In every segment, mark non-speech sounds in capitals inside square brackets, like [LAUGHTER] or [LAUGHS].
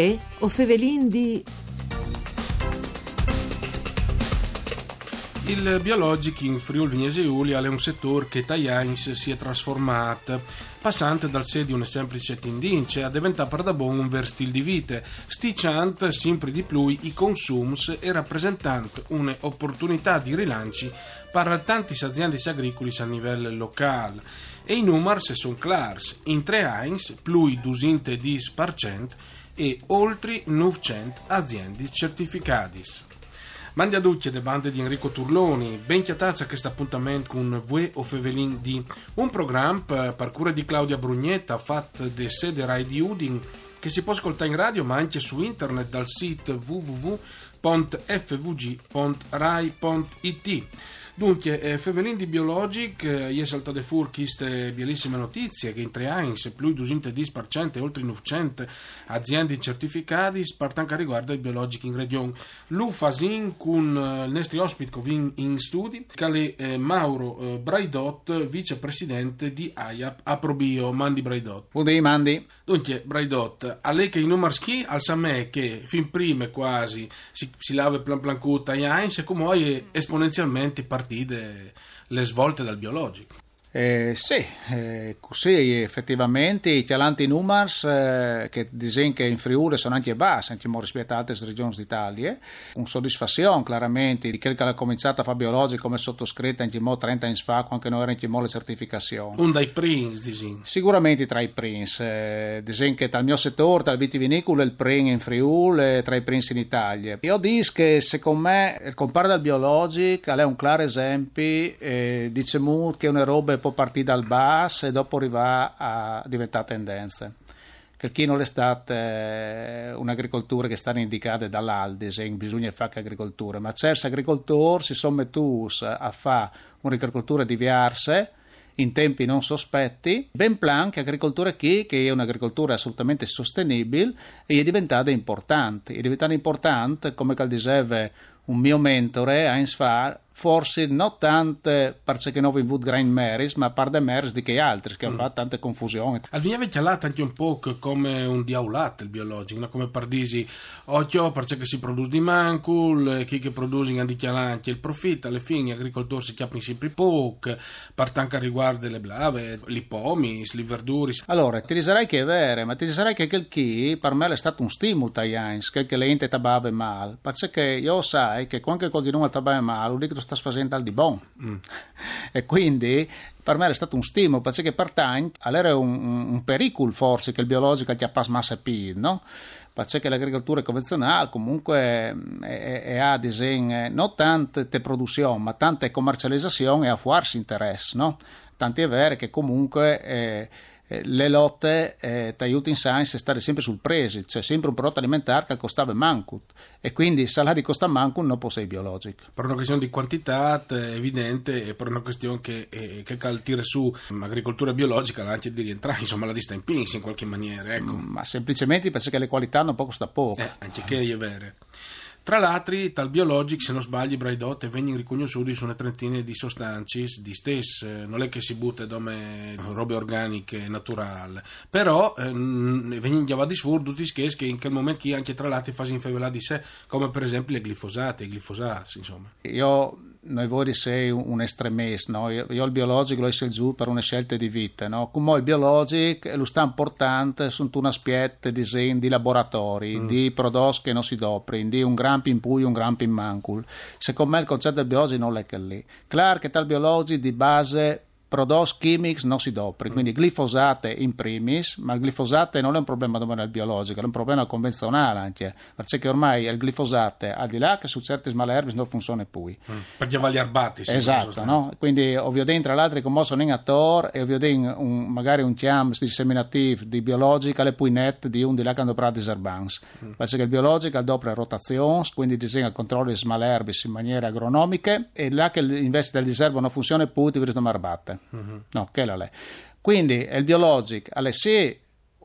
Uè, o Fevelin di... Il biologico in Friuli Vignese Giulia è un settore che Tajans si è trasformato, passando dal sé di una semplice tendince a diventare per da buon un vero stile di vita, sticciando sempre di più i consums e rappresentando un'opportunità di rilanci per tanti aziende agricoli a livello locale. E i numeri sono chiari, in tre anni più 210% e oltre 900 aziende certificate. Mandi a ducce le bande di Enrico Turloni, ben chiatazza questo appuntamento con Vue o Fevelin di. Un programma per cura di Claudia Brugnetta fatto de sede Rai di Udin che si può ascoltare in radio ma anche su internet dal sito www.fvg.rai.it Dunque, eh, Fevelin di Biologic, eh, è saltate fuori queste bellissime notizie che in tre anni, se più di 210% e oltre 900 aziende certificate, spartan che riguarda il Biologic in regione. Lu fasin con eh, il nostro ospite che in, in studi, che è eh, Mauro eh, Braidot, vicepresidente di AIAP Aprobio. Mandi Braidot. Buongiorno Mandi. Dunque, Braidot, a lei che i numeri schi, al me che fin prima quasi si, si lava plan plan cuta e come è esponenzialmente partito partite le svolte dal biologico. Eh, sì, eh, così effettivamente i chialanti numers eh, che dicono che in Friuli sono anche bassi anche rispetto ad altre regioni d'Italia un soddisfazione chiaramente di quel che ha cominciato a fare biologico come sottoscritto anche 30 anni fa quando non era anche le certificazioni un dai prince disin. sicuramente tra i prince eh, dicono che dal mio settore dal vitivinicolo il prince in Friuli tra i prince in Italia io dico che secondo me il compare dal biologico è un chiaro esempio eh, diciamo che è una roba può partire dal basso e dopo arrivare a diventare tendenze. Che chi non è stata eh, un'agricoltura che sta indicata dall'Aldis bisogna fare agricoltura, ma certi agricoltori si sono mettuti a fare un'agricoltura diversa in tempi non sospetti, ben plan che agricoltura qui, che è un'agricoltura assolutamente sostenibile, e è diventata importante. È diventata importante, come diceva un mio mentore, Heinz Farr, forse non tante perché non avuto Grain Meris, ma par de Meris di che altri, che mm. hanno fatto tante confusioni. Al viene chialato anche un po' come un diaulat il biologico, no? come pardisi, occhio perché si produce di mancul, chi che produce in anche il profitto, alle fine gli agricoltori si chiappano sempre poco, parte anche riguardo le blave, i pomi, le verdure. Allora, ti dirai che è vero, ma ti dirai che quel chi per me è stato un stimolo, Tajans, che le ente tabave male, perché io sai che quando qualcuno tabave male, vuol dire che sta facendo al di buon. Mm. [LAUGHS] e quindi per me è stato un stimolo, perché per tanti era un, un, pericolo forse che il biologico ti appasse massa più, no? Perché l'agricoltura convenzionale comunque mm, è, è a disegno non tante produzioni, ma tante commercializzazioni e a farsi interesse, no? Tanti è vero che comunque... Eh, eh, le lotte eh, ti aiutano in science stare sempre sul presi, cioè sempre un prodotto alimentare che costava manco e quindi il salario costa manco non può essere biologico. Per una questione di quantità è evidente e per una questione che, eh, che cal tira su l'agricoltura biologica anche di rientrare, insomma la dista in qualche maniera. Ecco. Ma semplicemente perché le qualità non costa poco. Eh, anche che è vero. Tra l'altro, tal biologic, se non sbagli, Braidot vengono riconosciuti su una trentina di sostanze di stesse, non è che si butta come robe organiche naturali, però eh, vengono chiamati tutti i che in quel momento che anche tra l'altro fanno infevelare di sé, come per esempio le glifosate, i glifosati, insomma. Io noi voi sei un estremista, no? io, io, il biologico lo esce giù per una scelta di vita, no? come il biologico lo sta importante su una spietta di, di laboratori, mm. di prodotti che non si dopri, di un gran in pui, un gran in mancul. Secondo me il concetto del biologico non è che lì. Claro che tal biologico di base prodotti chimici non si dopri, quindi glifosate in primis, ma il glifosate non è un problema domani biologico, è un problema convenzionale anche, perché ormai il glifosate, al di là che su certi smalerbi non funziona più. Mm, va gli arbati. Esatto, no? quindi ovviamente tra l'altro come sono in attor e ovviamente un, magari un chiam disseminativo di biologica le pui net di un di là che hanno prato diserbans, mm. perché il biologico doppia rotazione, quindi disegna il controllo di smalerbis in maniera agronomiche e là che invece del diserbo non funziona più ti vedono arbate. Mm-hmm. No, che la lei. Quindi il biologico, alle sì,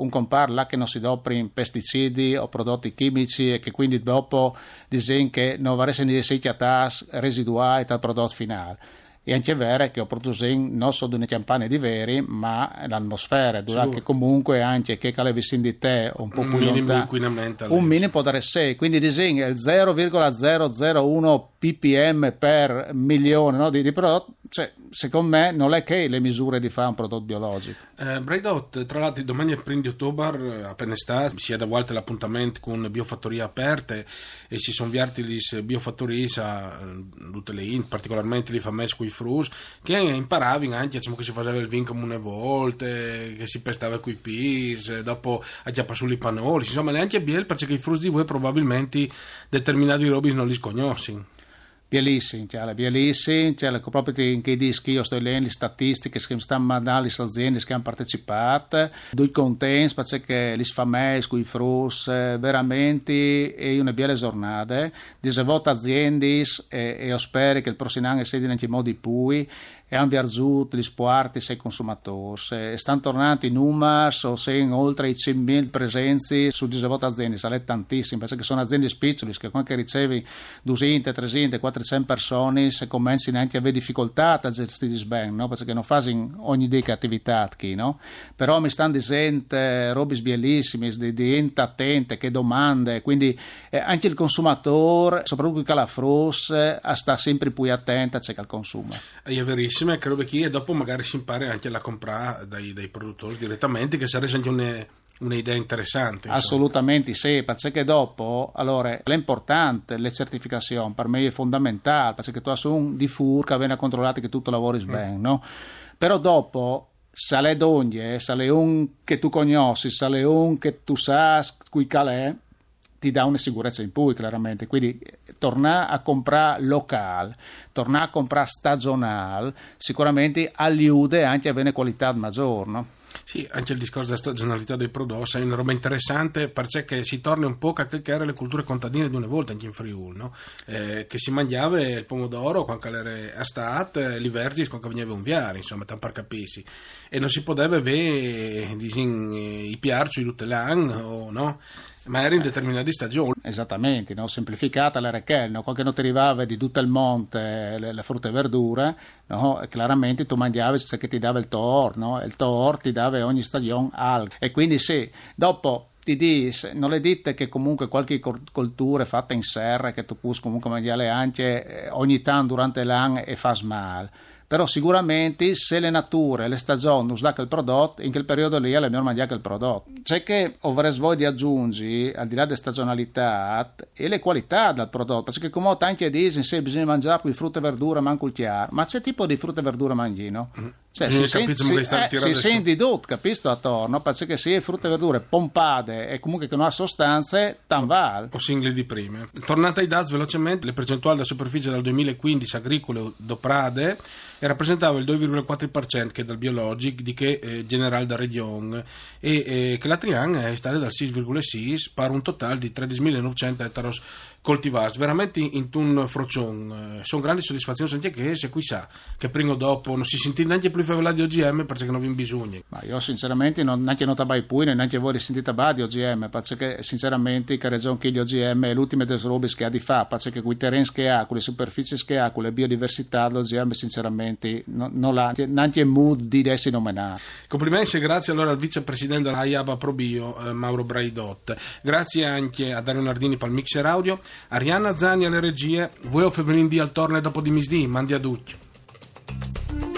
un compar là che non si dopri pesticidi o prodotti chimici e che quindi dopo dicono che non varesse di sei chiatas residuali dal prodotto finale. e anche vero che ho prodotto non solo una campagna di veri ma l'atmosfera dove che comunque anche che cale vicino di te un po' un più minimo inquinamento un minimo può dare 6 quindi disegna il 0,001 ppm per milione no, di, di prodotto cioè, secondo me non è che le misure di fare un prodotto biologico. Eh, Braidot, tra l'altro domani è il primo di ottobre, appena estate, si è da volte l'appuntamento con biofattorie aperte e si sono viati le biofattorie a eh, tutte le int, particolarmente le famose con i frus, che imparavi anche diciamo, che si faceva il vin come una volta, che si pestava con i pis, eh, dopo a chiappa sugli pannoli, insomma neanche biel perché i frus di voi probabilmente determinati robi non li Bellissimo, cioè, bellissimo, cioè, proprio in che dischi io sto le statistiche che stanno mandando le aziende che hanno partecipato, due contenti perché famiglie, con i frus, eh, veramente è una bella giornata, di volte aziende e, e spero che il prossimo anno sia in modi pui e hanno viaggiato gli spuarti ai consumatori. E stanno tornando in Umas o se oltre i 100.000 presenze su 18 aziende, sarebbe tantissimo, perché sono aziende piccole che quando ricevi 200, 300, 400 persone se cominci neanche a avere difficoltà a gestire bene, no? perché non fai ogni di attività qui, no? però mi stanno dicendo robe bellissime, di, di ente attente, che domande, quindi eh, anche il consumatore, soprattutto il calafros, eh, sta sempre più attento a ciò che consuma. È verissimo bellissime credo che e dopo magari si impara anche a comprare dai, dai produttori direttamente che sarebbe anche une, un'idea interessante insomma. assolutamente sì perché dopo allora è importante le certificazioni per me è fondamentale perché tu un di fur che viene controllato che tutto lavori mm. bene no? però dopo sale d'ogni sale un che tu conosci sale un che tu sai qui calè ti dà una sicurezza in più, chiaramente. Quindi tornare a comprare locale, tornare a comprare stagionale, sicuramente aiuta anche a avere qualità maggiore, no? Sì, anche il discorso della stagionalità dei prodotti è una roba interessante perché si torna un po' a quelle che erano le culture contadine di una volta anche in Friuli, no? eh, che si mangiava il pomodoro quando era estate, l'inverno quando veniva un viare, insomma, per capirsi. E non si poteva disin, i piarci tutte l'anno, no? Ma era in determinate stagioni. Esattamente, no? semplificata la Rechel, no? ti arrivava di tutto il monte le, le frutta e verdure, no? chiaramente tu mangiavi ciò che ti dava il tor, no? il tor ti dava ogni stagione alghe. E quindi sì, dopo non le dite che comunque qualche coltura fatta in serra che tu puoi comunque mangiare anche eh, ogni tanto durante l'anno e fa male però sicuramente se le nature, le stagioni non danno il prodotto, in quel periodo lì è meglio mangiare il prodotto. C'è che avrei voi di aggiungi, al di là delle stagionalità, e le qualità del prodotto, perché come tanti dicono, se bisogna mangiare più frutta e verdura, manco il chiaro, ma c'è tipo di frutta e verdura mangino? Mm. Cioè, si, sente, si, eh, si sente tutto, capisci attorno, perché se è frutta e verdure pompate e comunque che non ha sostanze, tan val. O singoli di prime. Tornata ai DAZ velocemente, le percentuali della superficie dal 2015 agricole do Prade rappresentava il 2,4% che dal biologic di che eh, general da region e eh, che la Trian è stata dal 6,6 per un totale di 13.900 ettari coltivati veramente in tun frocion eh, sono grandi soddisfazioni anche che se qui sa che prima o dopo non si sentì neanche più favelà di OGM perché non vi bisogna. Ma io sinceramente non, neanche non tabai poi neanche voi sentite ba di OGM perché sinceramente che regione che gli OGM è l'ultima delle robe che ha di fa perché con i terreni che ha con le superfici che ha con le biodiversità l'OGM sinceramente non, non l'ha neanche mood di essere nominato. Complimenti e grazie allora al vicepresidente della IABA Probio eh, Mauro Braidot. Grazie anche a Dario Nardini per il mixer audio. Arianna Zani alle regie, voi o Fevelin al torne dopo di misdì, mandi a duccio.